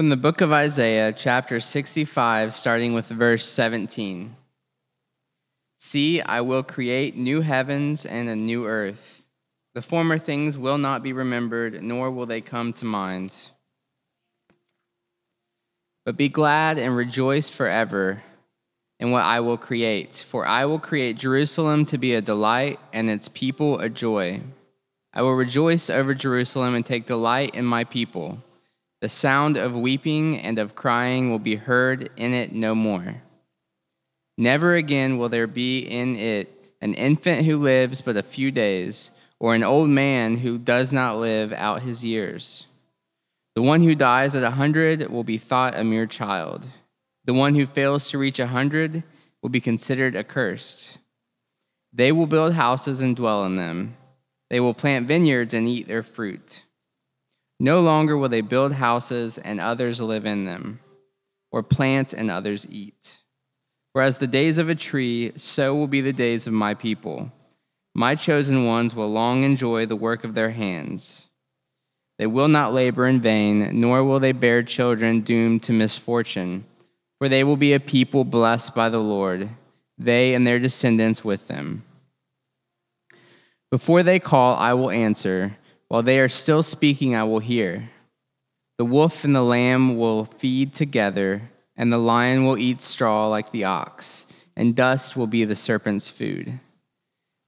From the book of Isaiah, chapter 65, starting with verse 17. See, I will create new heavens and a new earth. The former things will not be remembered, nor will they come to mind. But be glad and rejoice forever in what I will create, for I will create Jerusalem to be a delight and its people a joy. I will rejoice over Jerusalem and take delight in my people. The sound of weeping and of crying will be heard in it no more. Never again will there be in it an infant who lives but a few days, or an old man who does not live out his years. The one who dies at a hundred will be thought a mere child. The one who fails to reach a hundred will be considered accursed. They will build houses and dwell in them. They will plant vineyards and eat their fruit. No longer will they build houses and others live in them, or plant and others eat. For as the days of a tree, so will be the days of my people. My chosen ones will long enjoy the work of their hands. They will not labor in vain, nor will they bear children doomed to misfortune, for they will be a people blessed by the Lord, they and their descendants with them. Before they call, I will answer. While they are still speaking, I will hear. The wolf and the lamb will feed together, and the lion will eat straw like the ox, and dust will be the serpent's food.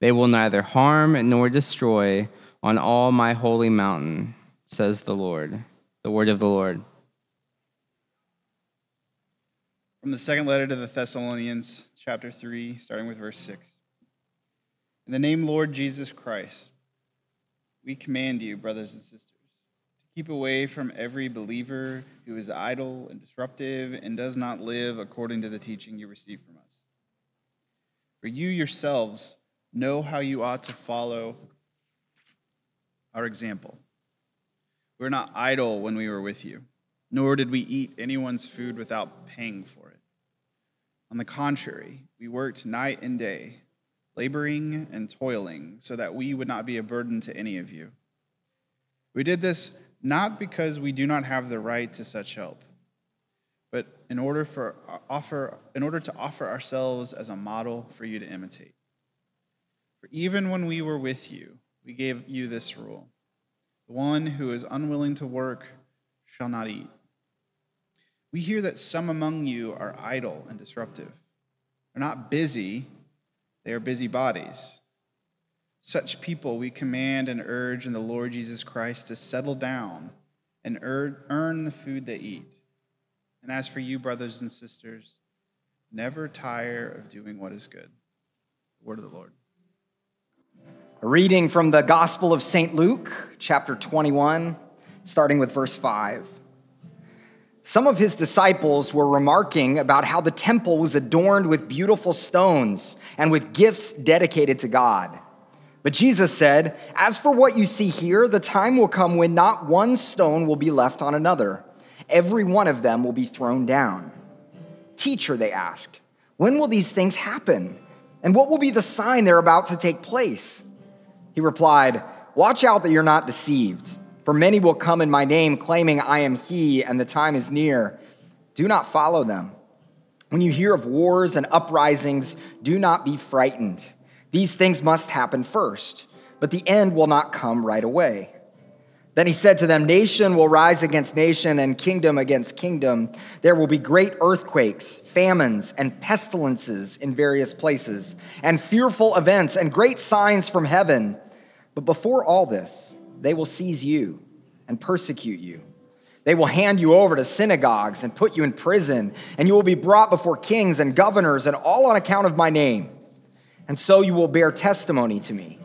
They will neither harm nor destroy on all my holy mountain, says the Lord. The word of the Lord. From the second letter to the Thessalonians, chapter 3, starting with verse 6. In the name Lord Jesus Christ, we command you, brothers and sisters, to keep away from every believer who is idle and disruptive and does not live according to the teaching you received from us. For you yourselves know how you ought to follow our example. We were not idle when we were with you, nor did we eat anyone's food without paying for it. On the contrary, we worked night and day laboring and toiling, so that we would not be a burden to any of you. We did this not because we do not have the right to such help, but in order, for offer, in order to offer ourselves as a model for you to imitate. For even when we were with you, we gave you this rule the one who is unwilling to work shall not eat. We hear that some among you are idle and disruptive. They're not busy they are busybodies. Such people we command and urge in the Lord Jesus Christ to settle down and earn the food they eat. And as for you, brothers and sisters, never tire of doing what is good. The word of the Lord. A reading from the Gospel of St. Luke, chapter 21, starting with verse 5. Some of his disciples were remarking about how the temple was adorned with beautiful stones and with gifts dedicated to God. But Jesus said, As for what you see here, the time will come when not one stone will be left on another. Every one of them will be thrown down. Teacher, they asked, when will these things happen? And what will be the sign they're about to take place? He replied, Watch out that you're not deceived. For many will come in my name, claiming I am he, and the time is near. Do not follow them. When you hear of wars and uprisings, do not be frightened. These things must happen first, but the end will not come right away. Then he said to them, Nation will rise against nation and kingdom against kingdom. There will be great earthquakes, famines, and pestilences in various places, and fearful events and great signs from heaven. But before all this, they will seize you and persecute you. They will hand you over to synagogues and put you in prison, and you will be brought before kings and governors, and all on account of my name. And so you will bear testimony to me.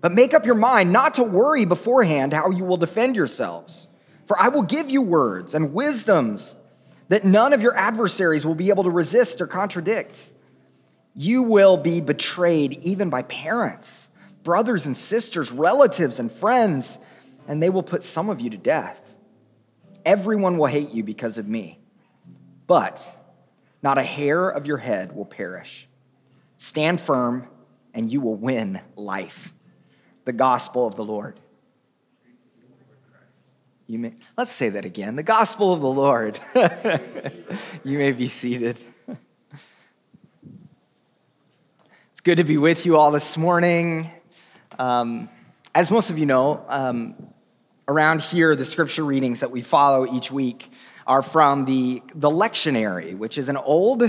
But make up your mind not to worry beforehand how you will defend yourselves. For I will give you words and wisdoms that none of your adversaries will be able to resist or contradict. You will be betrayed even by parents brothers and sisters, relatives and friends, and they will put some of you to death. Everyone will hate you because of me, but not a hair of your head will perish. Stand firm, and you will win life. The gospel of the Lord. You may, let's say that again. The gospel of the Lord. you may be seated. It's good to be with you all this morning. Um, as most of you know, um, around here, the scripture readings that we follow each week are from the, the lectionary, which is an old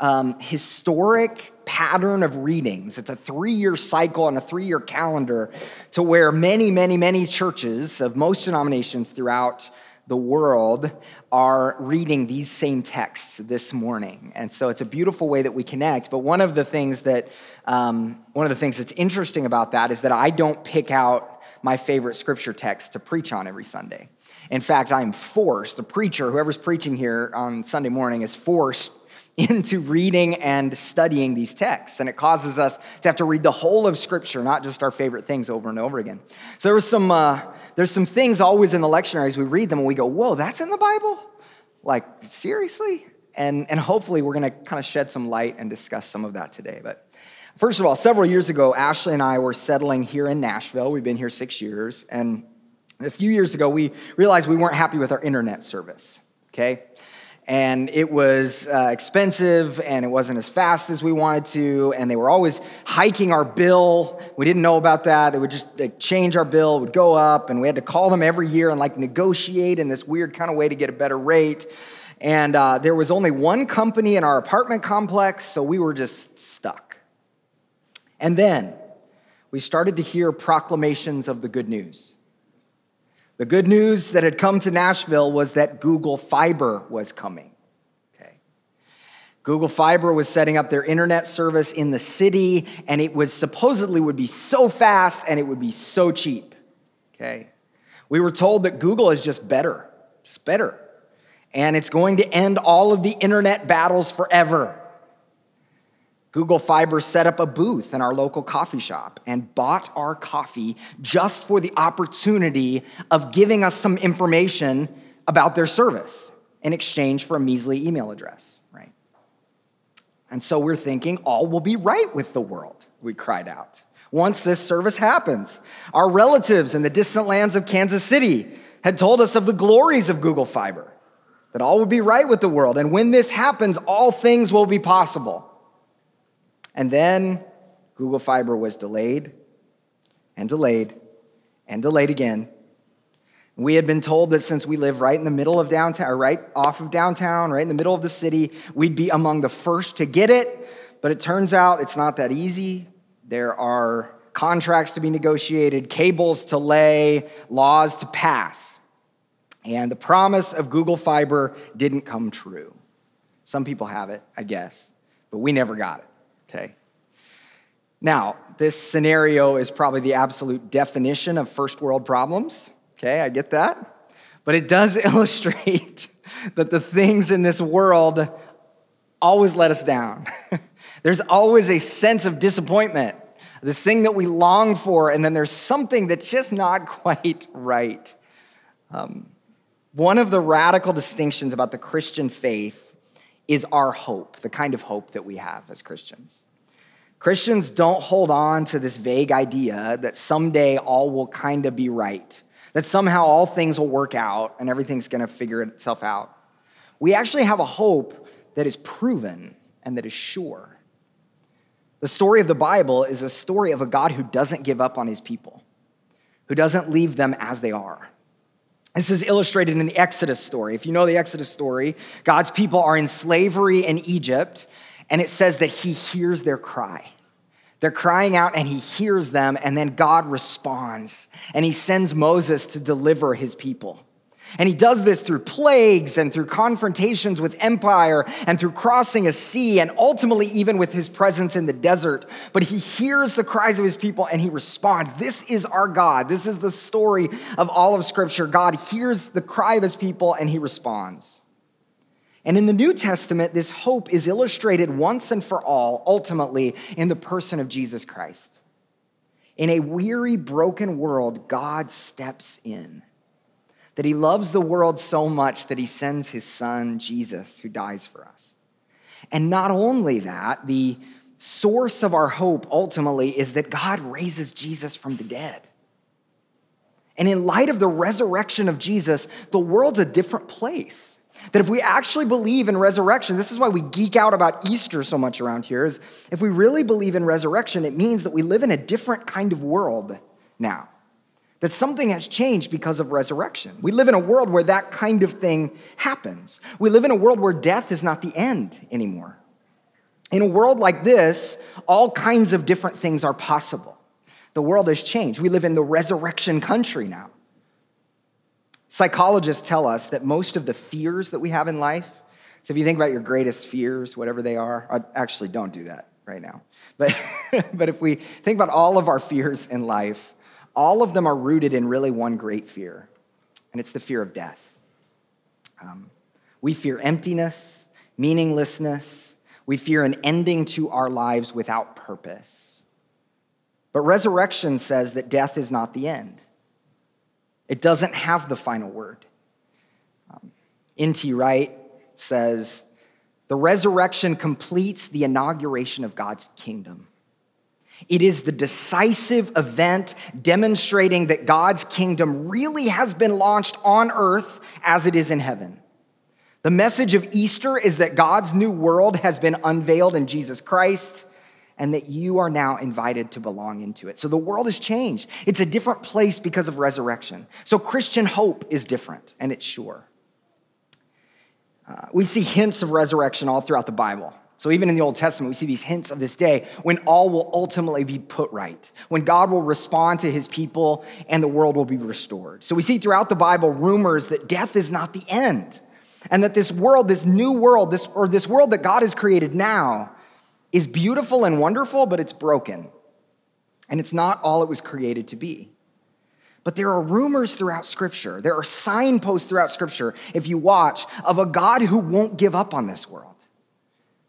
um, historic pattern of readings. It's a three year cycle and a three year calendar to where many, many, many churches of most denominations throughout the world are reading these same texts this morning and so it's a beautiful way that we connect but one of the things that um, one of the things that's interesting about that is that i don't pick out my favorite scripture text to preach on every sunday in fact i'm forced the preacher whoever's preaching here on sunday morning is forced into reading and studying these texts. And it causes us to have to read the whole of Scripture, not just our favorite things over and over again. So there was some, uh, there's some things always in the lectionaries, we read them and we go, whoa, that's in the Bible? Like, seriously? And, and hopefully we're to kind of shed some light and discuss some of that today. But first of all, several years ago, Ashley and I were settling here in Nashville. We've been here six years. And a few years ago, we realized we weren't happy with our internet service, okay? And it was uh, expensive and it wasn't as fast as we wanted to and they were always hiking our bill. We didn't know about that. They would just like, change our bill would go up and we had to call them every year and like negotiate in this weird kind of way to get a better rate. And uh, there was only one company in our apartment complex so we were just stuck. And then we started to hear proclamations of the good news the good news that had come to Nashville was that Google Fiber was coming. Okay. Google Fiber was setting up their internet service in the city, and it was supposedly would be so fast and it would be so cheap. Okay. We were told that Google is just better, just better. And it's going to end all of the internet battles forever. Google Fiber set up a booth in our local coffee shop and bought our coffee just for the opportunity of giving us some information about their service in exchange for a measly email address, right? And so we're thinking all will be right with the world, we cried out. Once this service happens, our relatives in the distant lands of Kansas City had told us of the glories of Google Fiber, that all would be right with the world. And when this happens, all things will be possible. And then Google Fiber was delayed and delayed and delayed again. We had been told that since we live right in the middle of downtown, right off of downtown, right in the middle of the city, we'd be among the first to get it. But it turns out it's not that easy. There are contracts to be negotiated, cables to lay, laws to pass. And the promise of Google Fiber didn't come true. Some people have it, I guess, but we never got it. Okay. Now, this scenario is probably the absolute definition of first world problems. Okay, I get that. But it does illustrate that the things in this world always let us down. there's always a sense of disappointment, this thing that we long for, and then there's something that's just not quite right. Um, one of the radical distinctions about the Christian faith is our hope, the kind of hope that we have as Christians. Christians don't hold on to this vague idea that someday all will kind of be right, that somehow all things will work out and everything's going to figure itself out. We actually have a hope that is proven and that is sure. The story of the Bible is a story of a God who doesn't give up on his people, who doesn't leave them as they are. This is illustrated in the Exodus story. If you know the Exodus story, God's people are in slavery in Egypt, and it says that he hears their cry. They're crying out and he hears them, and then God responds and he sends Moses to deliver his people. And he does this through plagues and through confrontations with empire and through crossing a sea and ultimately even with his presence in the desert. But he hears the cries of his people and he responds. This is our God. This is the story of all of Scripture. God hears the cry of his people and he responds. And in the New Testament, this hope is illustrated once and for all, ultimately, in the person of Jesus Christ. In a weary, broken world, God steps in that he loves the world so much that he sends his son, Jesus, who dies for us. And not only that, the source of our hope ultimately is that God raises Jesus from the dead. And in light of the resurrection of Jesus, the world's a different place. That if we actually believe in resurrection, this is why we geek out about Easter so much around here, is if we really believe in resurrection, it means that we live in a different kind of world now. That something has changed because of resurrection. We live in a world where that kind of thing happens. We live in a world where death is not the end anymore. In a world like this, all kinds of different things are possible. The world has changed. We live in the resurrection country now. Psychologists tell us that most of the fears that we have in life, so if you think about your greatest fears, whatever they are, I actually don't do that right now. But, but if we think about all of our fears in life, all of them are rooted in really one great fear, and it's the fear of death. Um, we fear emptiness, meaninglessness. We fear an ending to our lives without purpose. But resurrection says that death is not the end, it doesn't have the final word. Um, N.T. Wright says, the resurrection completes the inauguration of God's kingdom. It is the decisive event demonstrating that God's kingdom really has been launched on earth as it is in heaven. The message of Easter is that God's new world has been unveiled in Jesus Christ, and that you are now invited to belong into it. So the world has changed. It's a different place because of resurrection. So Christian hope is different, and it's sure. Uh, we see hints of resurrection all throughout the Bible. So even in the Old Testament, we see these hints of this day when all will ultimately be put right, when God will respond to his people and the world will be restored. So we see throughout the Bible rumors that death is not the end, and that this world, this new world, this or this world that God has created now is beautiful and wonderful, but it's broken. And it's not all it was created to be. But there are rumors throughout Scripture, there are signposts throughout Scripture, if you watch, of a God who won't give up on this world,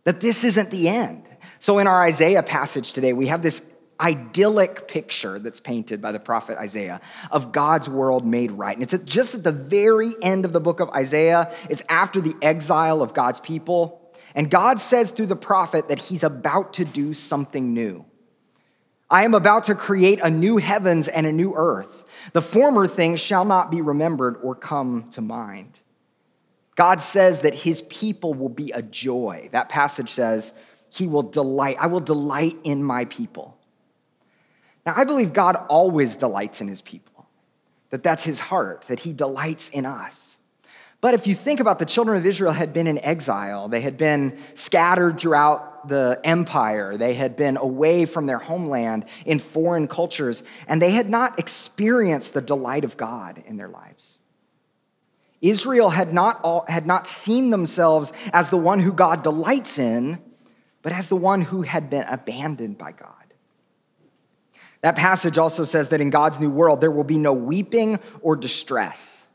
that this isn't the end. So in our Isaiah passage today, we have this idyllic picture that's painted by the prophet Isaiah of God's world made right. And it's just at the very end of the book of Isaiah, it's after the exile of God's people. And God says through the prophet that he's about to do something new. I am about to create a new heavens and a new earth. The former things shall not be remembered or come to mind. God says that his people will be a joy. That passage says, He will delight. I will delight in my people. Now, I believe God always delights in his people, that that's his heart, that he delights in us. But if you think about the children of Israel had been in exile, they had been scattered throughout the empire, they had been away from their homeland in foreign cultures, and they had not experienced the delight of God in their lives. Israel had not, all, had not seen themselves as the one who God delights in, but as the one who had been abandoned by God. That passage also says that in God's new world, there will be no weeping or distress.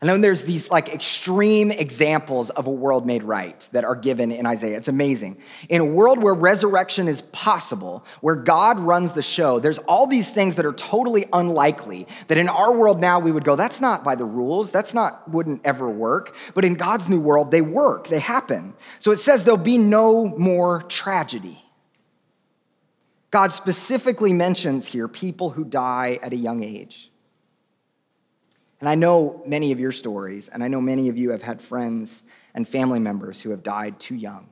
And then there's these like extreme examples of a world made right that are given in Isaiah. It's amazing. In a world where resurrection is possible, where God runs the show, there's all these things that are totally unlikely that in our world now we would go, that's not by the rules. That's not, wouldn't ever work. But in God's new world, they work, they happen. So it says there'll be no more tragedy. God specifically mentions here people who die at a young age. And I know many of your stories, and I know many of you have had friends and family members who have died too young.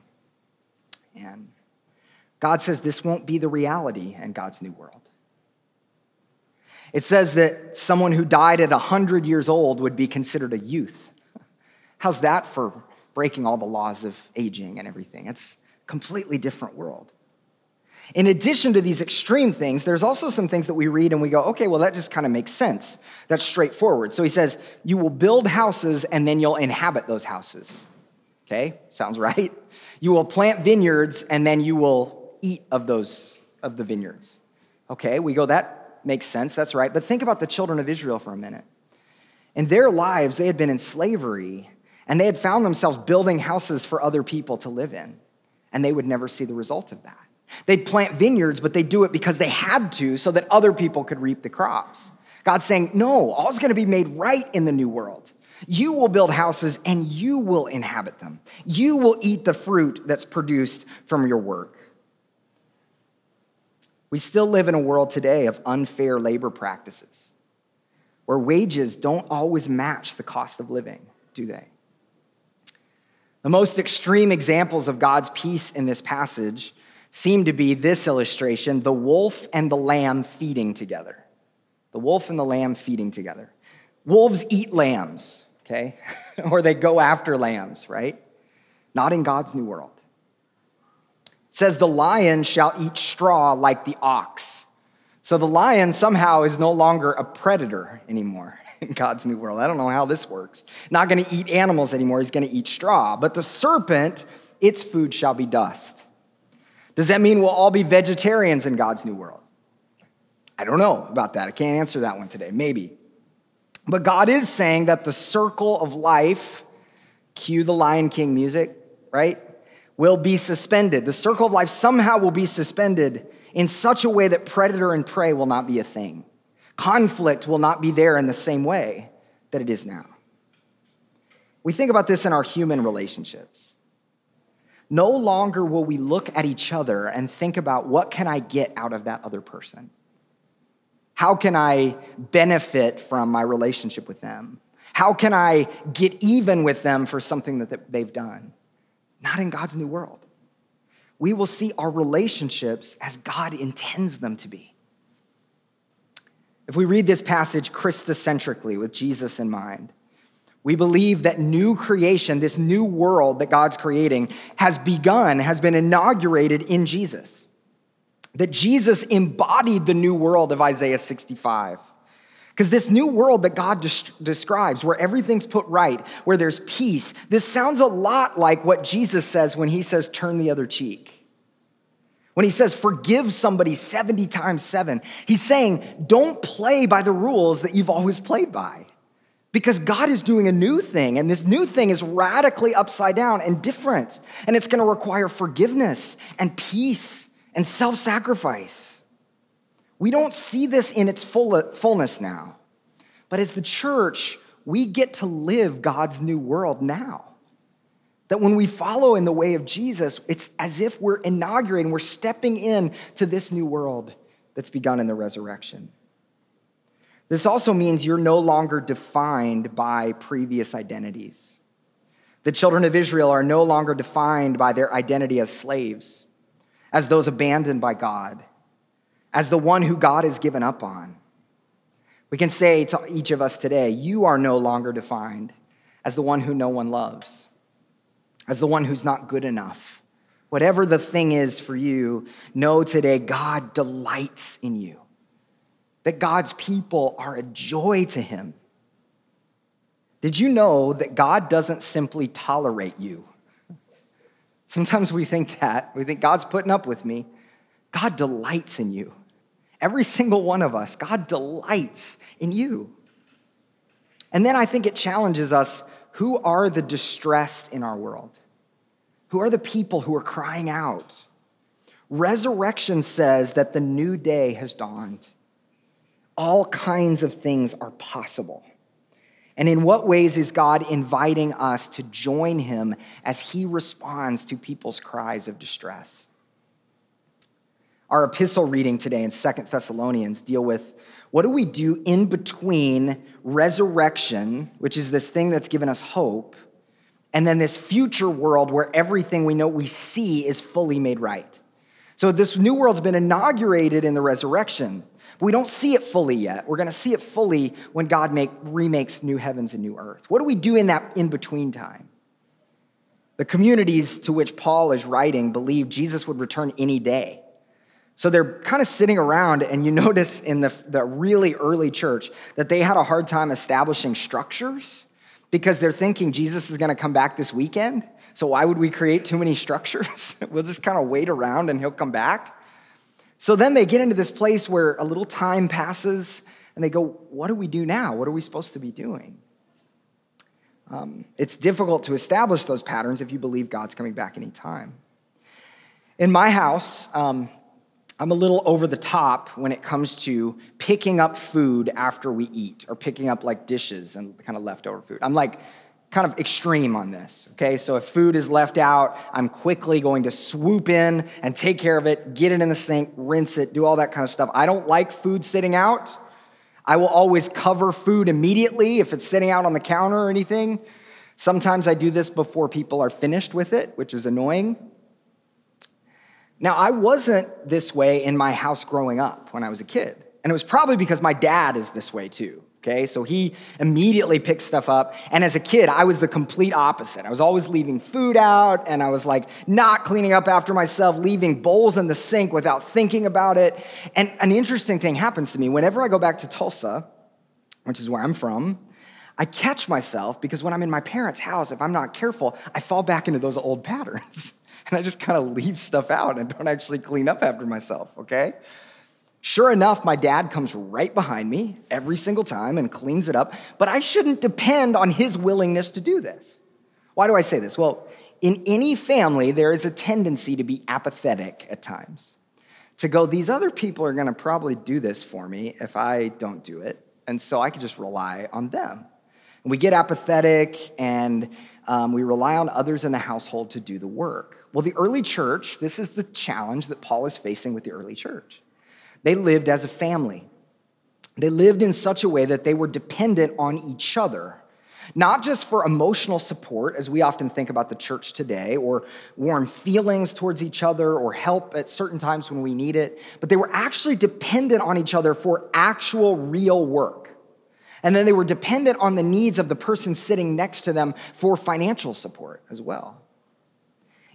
And God says this won't be the reality in God's new world. It says that someone who died at 100 years old would be considered a youth. How's that for breaking all the laws of aging and everything? It's a completely different world. In addition to these extreme things, there's also some things that we read and we go, okay, well, that just kind of makes sense. That's straightforward. So he says, You will build houses and then you'll inhabit those houses. Okay, sounds right. You will plant vineyards and then you will eat of those, of the vineyards. Okay, we go, that makes sense. That's right. But think about the children of Israel for a minute. In their lives, they had been in slavery and they had found themselves building houses for other people to live in, and they would never see the result of that. They'd plant vineyards, but they'd do it because they had to so that other people could reap the crops. God's saying, no, all's going to be made right in the new world. You will build houses and you will inhabit them. You will eat the fruit that's produced from your work. We still live in a world today of unfair labor practices. where wages don't always match the cost of living, do they? The most extreme examples of God's peace in this passage seem to be this illustration the wolf and the lamb feeding together. The wolf and the lamb feeding together. Wolves eat lambs, okay? or they go after lambs, right? Not in God's new world. It says, The lion shall eat straw like the ox. So the lion somehow is no longer a predator anymore in God's new world. I don't know how this works. Not to eat animals anymore, he's to eat straw. But the serpent, its food shall be dust. Does that mean we'll all be vegetarians in God's new world? I don't know about that. I can't answer that one today. Maybe. But God is saying that the circle of life, cue the Lion King music, right? Will be suspended. The circle of life somehow will be suspended in such a way that predator and prey will not be a thing. Conflict will not be there in the same way that it is now. We think about this in our human relationships. No longer will we look at each other and think about what can I get out of that other person? How can I benefit from my relationship with them? How can I get even with them for something that they've done? Not in God's new world. We will see our relationships as God intends them to be. If we read this passage Christocentrically with Jesus in mind, we believe that new creation, this new world that God's creating, has begun, has been inaugurated in Jesus. That Jesus embodied the new world of Isaiah 65. Because this new world that God des- describes, where everything's put right, where there's peace, this sounds a lot like what Jesus says when he says, turn the other cheek. When he says, forgive somebody 70 times seven, he's saying, don't play by the rules that you've always played by. Because God is doing a new thing, and this new thing is radically upside down and different. And it's gonna require forgiveness and peace and self sacrifice. We don't see this in its full, fullness now. But as the church, we get to live God's new world now. That when we follow in the way of Jesus, it's as if we're inaugurating, we're stepping in to this new world that's begun in the resurrection. This also means you're no longer defined by previous identities. The children of Israel are no longer defined by their identity as slaves, as those abandoned by God, as the one who God has given up on. We can say to each of us today, You are no longer defined as the one who no one loves, as the one who's not good enough. Whatever the thing is for you, know today God delights in you that God's people are a joy to him. Did you know that God doesn't simply tolerate you? Sometimes we think that. We think God's putting up with me. God delights in you. Every single one of us, God delights in you. And then I think it challenges us who are the distressed in our world? Who are the people who are crying out? Resurrection says that the new day has dawned all kinds of things are possible. And in what ways is God inviting us to join him as he responds to people's cries of distress? Our epistle reading today in Second Thessalonians deal with what do we do in between resurrection, which is this thing that's given us hope, and then this future world where everything we know we see is fully made right. So this new world's been inaugurated in the resurrection. We don't see it fully yet. We're going to see it fully when God make, remakes new heavens and new earth. What do we do in that in between time? The communities to which Paul is writing believe Jesus would return any day. So they're kind of sitting around, and you notice in the, the really early church that they had a hard time establishing structures because they're thinking Jesus is going to come back this weekend. So why would we create too many structures? we'll just kind of wait around and he'll come back. So then they get into this place where a little time passes and they go, What do we do now? What are we supposed to be doing? Um, it's difficult to establish those patterns if you believe God's coming back anytime. In my house, um, I'm a little over the top when it comes to picking up food after we eat or picking up like dishes and kind of leftover food. I'm like, kind of extreme on this, okay? So if food is left out, I'm quickly going to swoop in and take care of it, get it in the sink, rinse it, do all that kind of stuff. I don't like food sitting out. I will always cover food immediately if it's sitting out on the counter or anything. Sometimes I do this before people are finished with it, which is annoying. Now, I wasn't this way in my house growing up when I was a kid. And it was probably because my dad is this way too. Okay, so he immediately picked stuff up. And as a kid, I was the complete opposite. I was always leaving food out, and I was like not cleaning up after myself, leaving bowls in the sink without thinking about it. And an interesting thing happens to me whenever I go back to Tulsa, which is where I'm from. I catch myself because when I'm in my parents' house, if I'm not careful, I fall back into those old patterns. And I just kind of leave stuff out and don't actually clean up after myself, okay? Sure enough, my dad comes right behind me every single time and cleans it up, but I shouldn't depend on his willingness to do this. Why do I say this? Well, in any family, there is a tendency to be apathetic at times. To go, these other people are gonna probably do this for me if I don't do it, and so I can just rely on them. And we get apathetic and um, we rely on others in the household to do the work. Well, the early church, this is the challenge that Paul is facing with the early church. They lived as a family. They lived in such a way that they were dependent on each other, not just for emotional support, as we often think about the church today, or warm feelings towards each other, or help at certain times when we need it, but they were actually dependent on each other for actual real work. And then they were dependent on the needs of the person sitting next to them for financial support as well.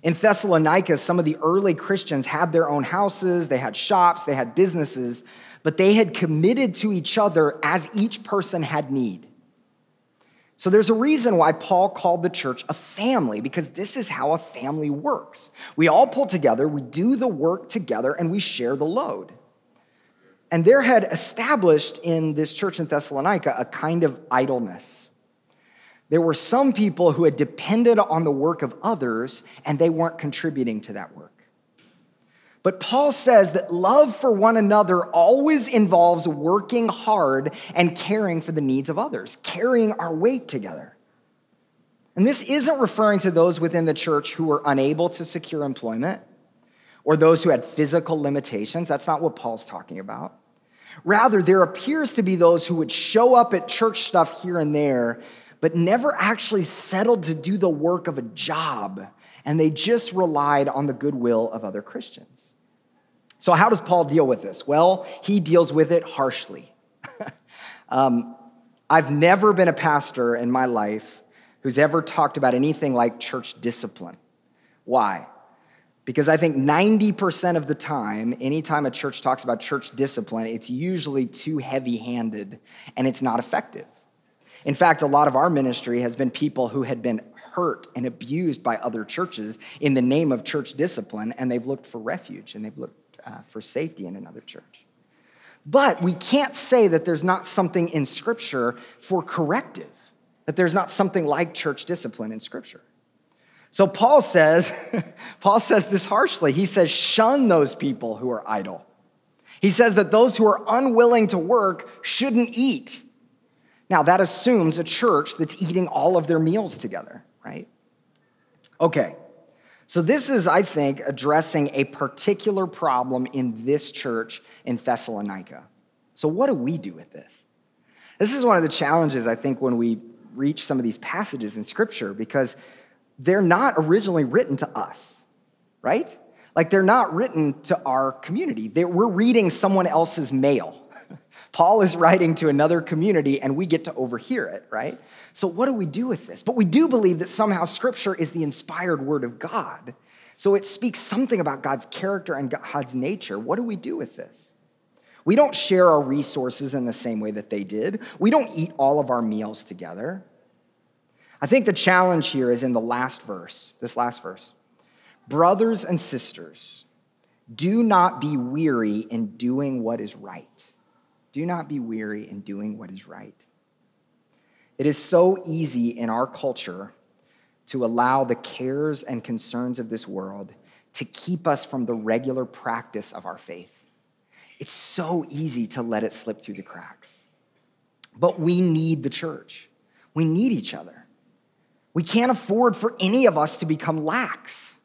In Thessalonica, some of the early Christians had their own houses, they had shops, they had businesses, but they had committed to each other as each person had need. So there's a reason why Paul called the church a family, because this is how a family works. We all pull together, we do the work together, and we share the load. And there had established in this church in Thessalonica a kind of idleness there were some people who had depended on the work of others and they weren't contributing to that work. But Paul says that love for one another always involves working hard and caring for the needs of others, carrying our weight together. And this isn't referring to those within the church who were unable to secure employment or those who had physical limitations. That's not what Paul's talking about. Rather, there appears to be those who would show up at church stuff here and there but never actually settled to do the work of a job, and they just relied on the goodwill of other Christians. So, how does Paul deal with this? Well, he deals with it harshly. um, I've never been a pastor in my life who's ever talked about anything like church discipline. Why? Because I think 90% of the time, anytime a church talks about church discipline, it's usually too heavy handed and it's not effective. In fact, a lot of our ministry has been people who had been hurt and abused by other churches in the name of church discipline, and they've looked for refuge and they've looked uh, for safety in another church. But we can't say that there's not something in Scripture for corrective, that there's not something like church discipline in Scripture. So Paul says, Paul says this harshly. He says, shun those people who are idle. He says that those who are unwilling to work shouldn't eat. Now, that assumes a church that's eating all of their meals together, right? Okay, so this is, I think, addressing a particular problem in this church in Thessalonica. So, what do we do with this? This is one of the challenges, I think, when we reach some of these passages in Scripture, because they're not originally written to us, right? Like, they're not written to our community. They're, we're reading someone else's mail Paul is writing to another community and we get to overhear it, right? So, what do we do with this? But we do believe that somehow Scripture is the inspired word of God. So, it speaks something about God's character and God's nature. What do we do with this? We don't share our resources in the same way that they did, we don't eat all of our meals together. I think the challenge here is in the last verse, this last verse. Brothers and sisters, do not be weary in doing what is right. Do not be weary in doing what is right. It is so easy in our culture to allow the cares and concerns of this world to keep us from the regular practice of our faith. It's so easy to let it slip through the cracks. But we need the church, we need each other. We can't afford for any of us to become lax.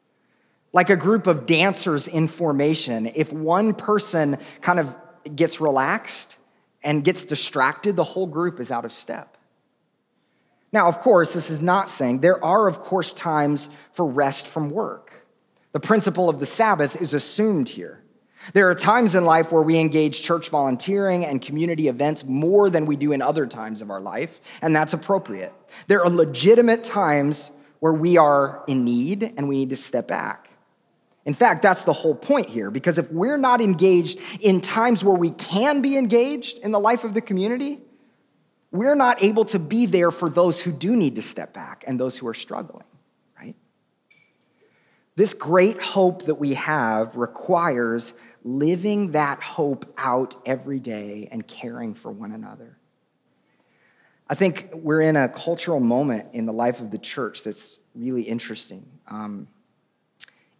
Like a group of dancers in formation, if one person kind of gets relaxed and gets distracted, the whole group is out of step. Now, of course, this is not saying there are, of course, times for rest from work. The principle of the Sabbath is assumed here. There are times in life where we engage church volunteering and community events more than we do in other times of our life, and that's appropriate. There are legitimate times where we are in need and we need to step back. In fact, that's the whole point here, because if we're not engaged in times where we can be engaged in the life of the community, we're not able to be there for those who do need to step back and those who are struggling, right? This great hope that we have requires living that hope out every day and caring for one another. I think we're in a cultural moment in the life of the church that's really interesting. Um,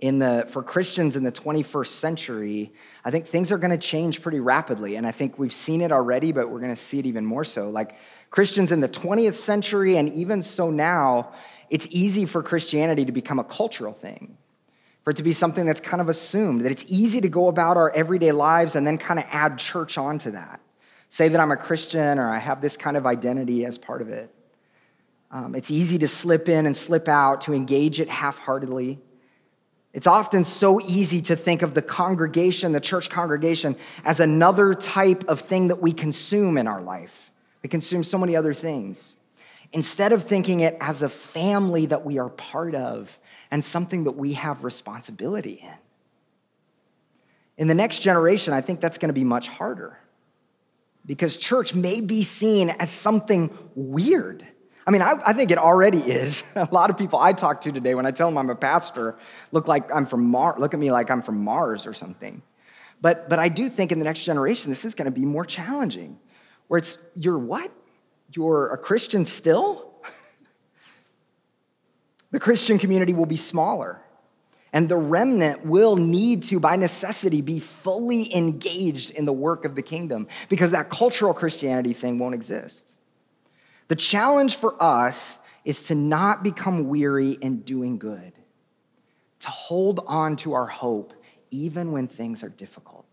in the, for Christians in the 21st century, I think things are going to change pretty rapidly. And I think we've seen it already, but we're going to see it even more so. Like Christians in the 20th century, and even so now, it's easy for Christianity to become a cultural thing for it to be something that's kind of assumed, that it's easy to go about our everyday lives and then kind of add church onto that. Say that I'm a Christian or I have this kind of identity as part of it. Um, it's easy to slip in and slip out, to engage it half heartedly. It's often so easy to think of the congregation, the church congregation, as another type of thing that we consume in our life. We consume so many other things. Instead of thinking it as a family that we are part of and something that we have responsibility in. In the next generation, I think that's going to be much harder because church may be seen as something weird. I mean, I, I, think it already is. A lot of people I talk to today, when I tell them I'm a pastor, look like I'm from Mars, look at me like I'm from Mars or something. But, but I do think in the next generation, this is going to be more challenging, where it's, you're what? You're a Christian still? The Christian community will be smaller, and the remnant will need to, by necessity, be fully engaged in the work of the kingdom because that cultural Christianity thing won't exist. The challenge for us is to not become weary in doing good, to hold on to our hope even when things are difficult.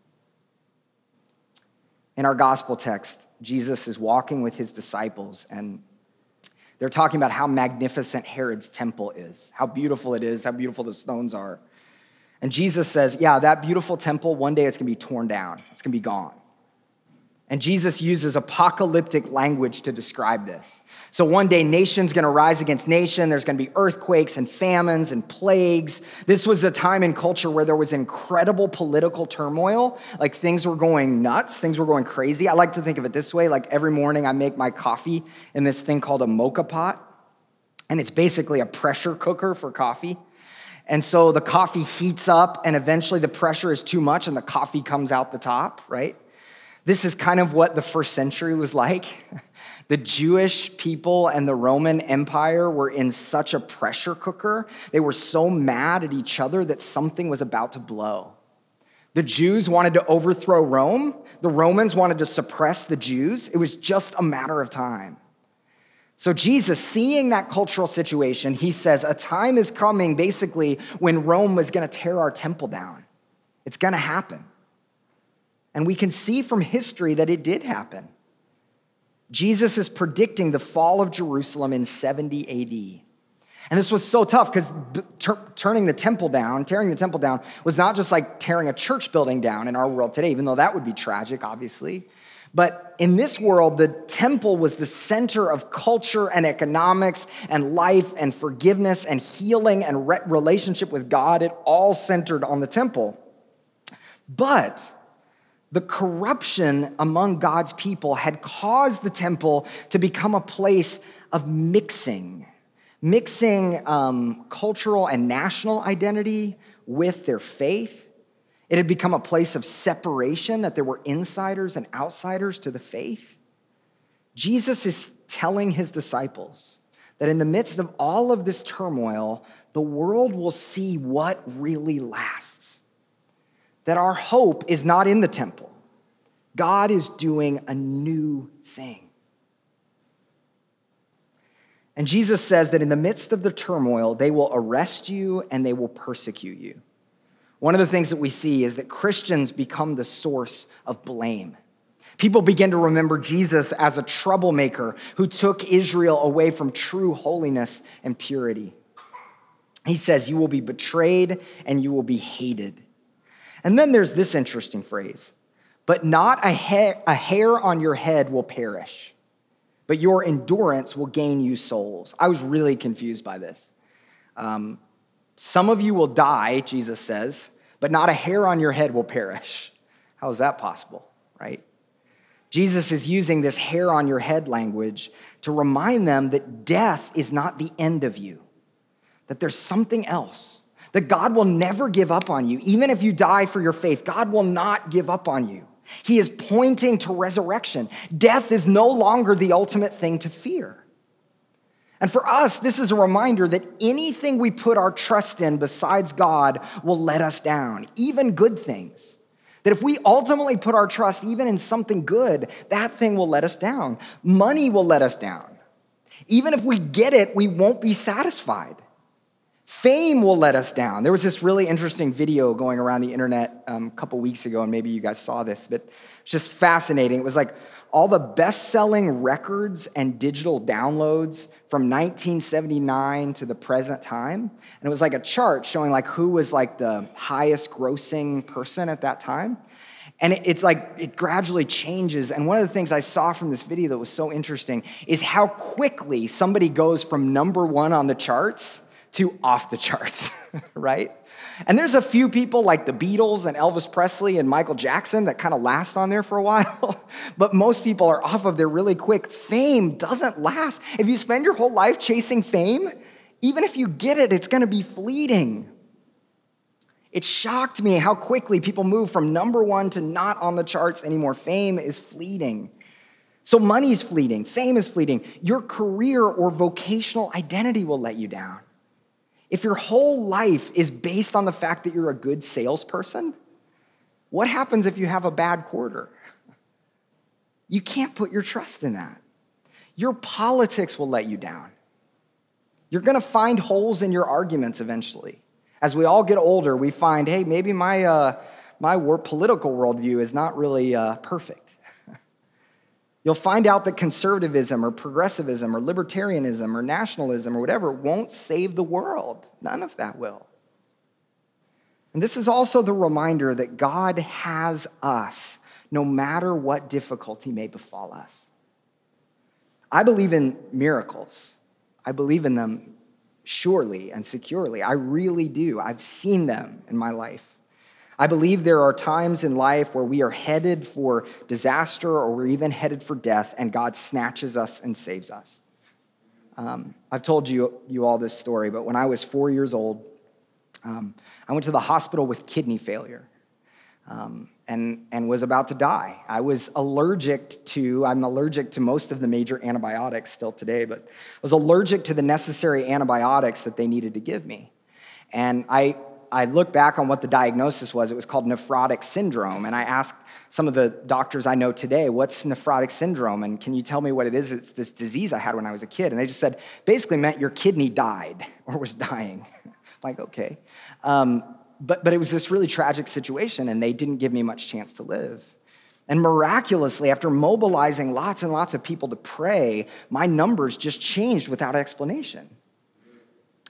In our gospel text, Jesus is walking with his disciples, and they're talking about how magnificent Herod's temple is, how beautiful it is, how beautiful the stones are. And Jesus says, Yeah, that beautiful temple, one day it's gonna be torn down, it's gonna be gone. And Jesus uses apocalyptic language to describe this. So one day, nation's gonna rise against nation. There's gonna be earthquakes and famines and plagues. This was a time in culture where there was incredible political turmoil. Like things were going nuts, things were going crazy. I like to think of it this way like every morning, I make my coffee in this thing called a moka pot. And it's basically a pressure cooker for coffee. And so the coffee heats up, and eventually the pressure is too much, and the coffee comes out the top, right? This is kind of what the first century was like. The Jewish people and the Roman Empire were in such a pressure cooker. They were so mad at each other that something was about to blow. The Jews wanted to overthrow Rome, the Romans wanted to suppress the Jews. It was just a matter of time. So, Jesus, seeing that cultural situation, he says, A time is coming basically when Rome was going to tear our temple down. It's going to happen. And we can see from history that it did happen. Jesus is predicting the fall of Jerusalem in 70 AD. And this was so tough because turning the temple down, tearing the temple down, was not just like tearing a church building down in our world today, even though that would be tragic, obviously. But in this world, the temple was the center of culture and economics and life and forgiveness and healing and re- relationship with God. It all centered on the temple. But the corruption among God's people had caused the temple to become a place of mixing, mixing um, cultural and national identity with their faith. It had become a place of separation, that there were insiders and outsiders to the faith. Jesus is telling his disciples that in the midst of all of this turmoil, the world will see what really lasts that our hope is not in the temple. God is doing a new thing. And Jesus says that in the midst of the turmoil, they will arrest you and they will persecute you. One of the things that we see is that Christians become the source of blame. People begin to remember Jesus as a troublemaker who took Israel away from true holiness and purity. He says, You will be betrayed and you will be hated. And then there's this interesting phrase, but not a, he- a hair on your head will perish, but your endurance will gain you souls. I was really confused by this. Um, some of you will die, Jesus says, but not a hair on your head will perish. How is that possible, right? Jesus is using this hair on your head language to remind them that death is not the end of you, that there's something else, that God will never give up on you. Even if you die for your faith, God will not give up on you. He is pointing to resurrection. Death is no longer the ultimate thing to fear. And for us, this is a reminder that anything we put our trust in besides God will let us down, even good things. That if we ultimately put our trust even in something good, that thing will let us down. Money will let us down. Even if we get it, we won't be satisfied. Fame will let us down. There was this really interesting video going around the internet um, a couple weeks ago, and maybe you guys saw this, but it's just fascinating. It was like all the best selling records and digital downloads from 1979 to the present time. And it was like a chart showing like who was like the highest grossing person at that time. And it's like it gradually changes. And one of the things I saw from this video that was so interesting is how quickly somebody goes from number one on the charts to off the charts, right? And there's a few people like the Beatles and Elvis Presley and Michael Jackson that kind of last on there for a while, but most people are off of there really quick. Fame doesn't last. If you spend your whole life chasing fame, even if you get it, it's going to be fleeting. It shocked me how quickly people move from number one to not on the charts anymore. Fame is fleeting. So, money's fleeting, fame is fleeting. Your career or vocational identity will let you down. If your whole life is based on the fact that you're a good salesperson, what happens if you have a bad quarter? You can't put your trust in that. Your politics will let you down. You're to find holes in your arguments eventually. As we all get older, we find, hey, maybe my, uh, my political worldview is not really uh, perfect. You'll find out that conservatism or progressivism or libertarianism or nationalism or whatever won't save the world. None of that will. And this is also the reminder that God has us no matter what difficulty may befall us. I believe in miracles. I believe in them surely and securely. I really do. I've seen them in my life. I believe there are times in life where we are headed for disaster or we're even headed for death, and God snatches us and saves us. Um, I've told you, you all this story, but when I was four years old, um, I went to the hospital with kidney failure um, and, and was about to die. I was allergic to, I'm allergic to most of the major antibiotics still today, but I was allergic to the necessary antibiotics that they needed to give me. And I I look back on what the diagnosis was. It was called nephrotic syndrome. And I asked some of the doctors I know today, what's nephrotic syndrome? And can you tell me what it is? It's this disease I had when I was a kid. And they just said, basically meant your kidney died or was dying. like, okay. Um, but, but it was this really tragic situation, and they didn't give me much chance to live. And miraculously, after mobilizing lots and lots of people to pray, my numbers just changed without explanation.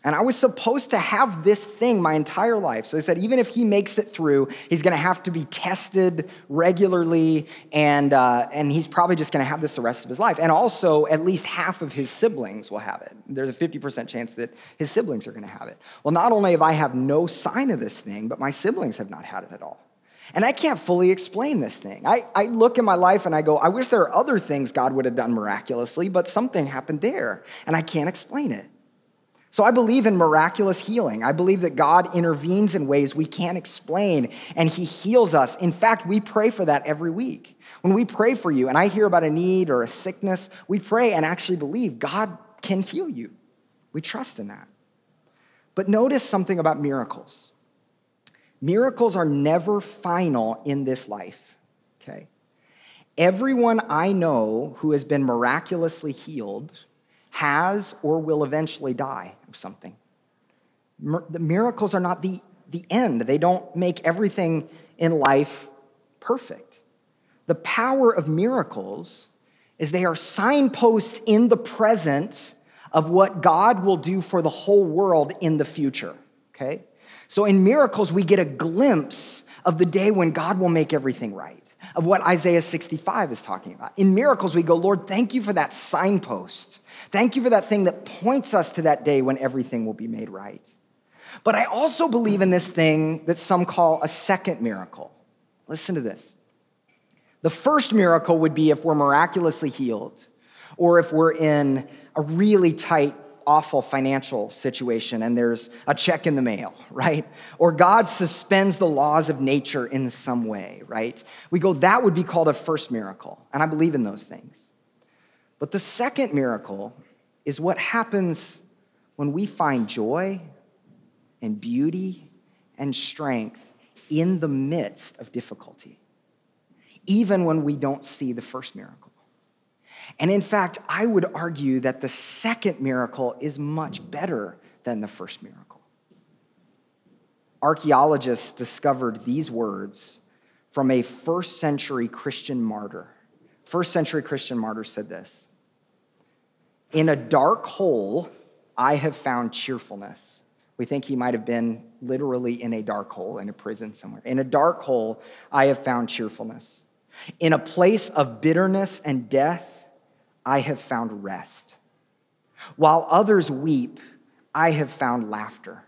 And I was supposed to have this thing my entire life. So he said, even if he makes it through, he's going to have to be tested regularly, and, uh, and he's probably just going to have this the rest of his life. And also, at least half of his siblings will have it. There's a 50% chance that his siblings are going to have it. Well, not only have I have no sign of this thing, but my siblings have not had it at all. And I can't fully explain this thing. I, I look in my life and I go, I wish there are other things God would have done miraculously, but something happened there, and I can't explain it. So I believe in miraculous healing. I believe that God intervenes in ways we can't explain and he heals us. In fact, we pray for that every week. When we pray for you and I hear about a need or a sickness, we pray and actually believe God can heal you. We trust in that. But notice something about miracles. Miracles are never final in this life, okay? Everyone I know who has been miraculously healed has or will eventually die of something. The miracles are not the, the end, they don't make everything in life perfect. The power of miracles is they are signposts in the present of what God will do for the whole world in the future, okay? So in miracles, we get a glimpse of the day when God will make everything right, of what Isaiah 65 is talking about. In miracles, we go, Lord, thank you for that signpost. Thank you for that thing that points us to that day when everything will be made right. But I also believe in this thing that some call a second miracle. Listen to this. The first miracle would be if we're miraculously healed, or if we're in a really tight, awful financial situation and there's a check in the mail, right? Or God suspends the laws of nature in some way, right? We go, that would be called a first miracle. And I believe in those things. But the second miracle is what happens when we find joy and beauty and strength in the midst of difficulty, even when we don't see the first miracle. And in fact, I would argue that the second miracle is much better than the first miracle. Archaeologists discovered these words from a first century Christian martyr. First century Christian martyr said this In a dark hole, I have found cheerfulness. We think he might have been literally in a dark hole, in a prison somewhere. In a dark hole, I have found cheerfulness. In a place of bitterness and death, I have found rest. While others weep, I have found laughter.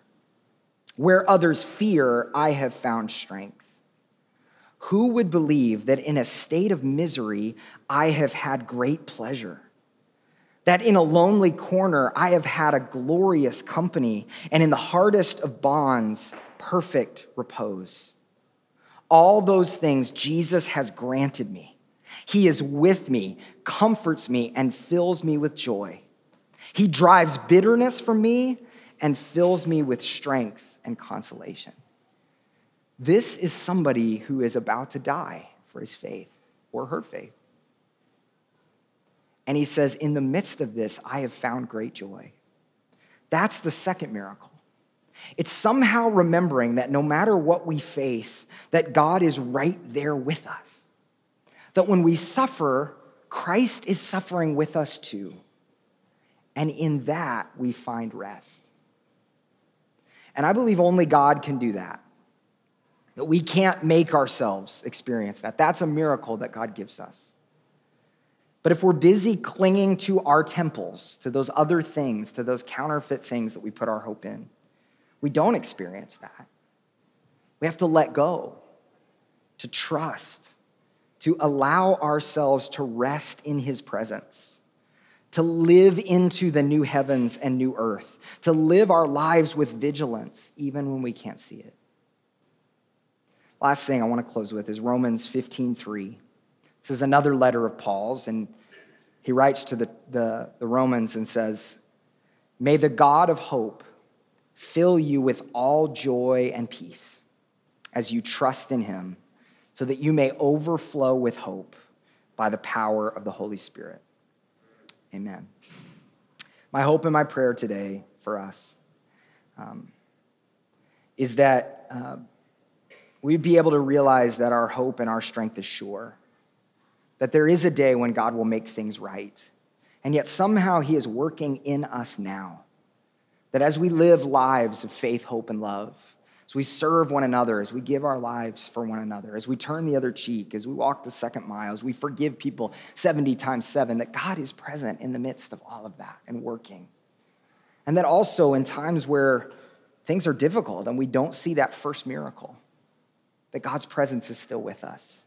Where others fear, I have found strength. Who would believe that in a state of misery, I have had great pleasure? that in a lonely corner I have had a glorious company, and in the hardest of bonds, perfect repose. All those things Jesus has granted me. He is with me, comforts me, and fills me with joy. He drives bitterness from me and fills me with strength and consolation. This is somebody who is about to die for his faith or her faith. And he says, In the midst of this, I have found great joy. That's the second miracle. It's somehow remembering that no matter what we face, that God is right there with us. That when we suffer, Christ is suffering with us too. And in that, we find rest. And I believe only God can do that. That we can't make ourselves experience that. That's a miracle that God gives us. But if we're busy clinging to our temples, to those other things, to those counterfeit things that we put our hope in, we don't experience that. We have to let go, to trust, to allow ourselves to rest in His presence, to live into the new heavens and new earth, to live our lives with vigilance, even when we can't see it. Last thing I want to close with is Romans 15 3. This is another letter of Paul's, and he writes to the, the, the, Romans and says, May the God of hope fill you with all joy and peace as you trust in him, so that you may overflow with hope by the power of the Holy Spirit. Amen. My hope and my prayer today for us um, is that uh, we'd be able to realize that our hope and our strength is sure that there is a day when God will make things right. And yet somehow He is working in us now. That as we live lives of faith, hope, and love, as we serve one another, as we give our lives for one another, as we turn the other cheek, as we walk the second mile, as we forgive people 70 times seven, that God is present in the midst of all of that and working. And that also in times where things are difficult and we don't see that first miracle, that God's presence is still with us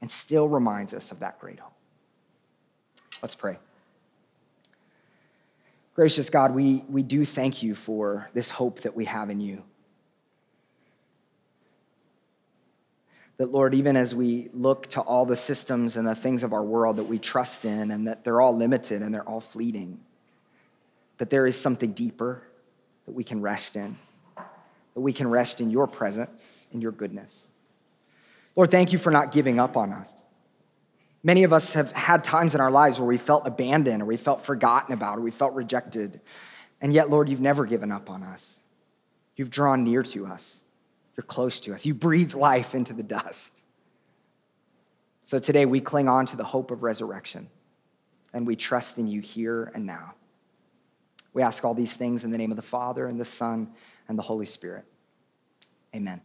and still reminds us of that great hope. Let's pray. Gracious God, we, we do thank you for this hope that we have in you. That, Lord, even as we look to all the systems and the things of our world that we trust in, and that they're all limited and they're all fleeting, that there is something deeper that we can rest in, that we can rest in your presence, in your goodness. Lord, thank you for not giving up on us. Many of us have had times in our lives where we felt abandoned or we felt forgotten about or we felt rejected. And yet, Lord, you've never given up on us. You've drawn near to us. You're close to us. You breathe life into the dust. So today we cling on to the hope of resurrection and we trust in you here and now. We ask all these things in the name of the Father and the Son and the Holy Spirit. Amen.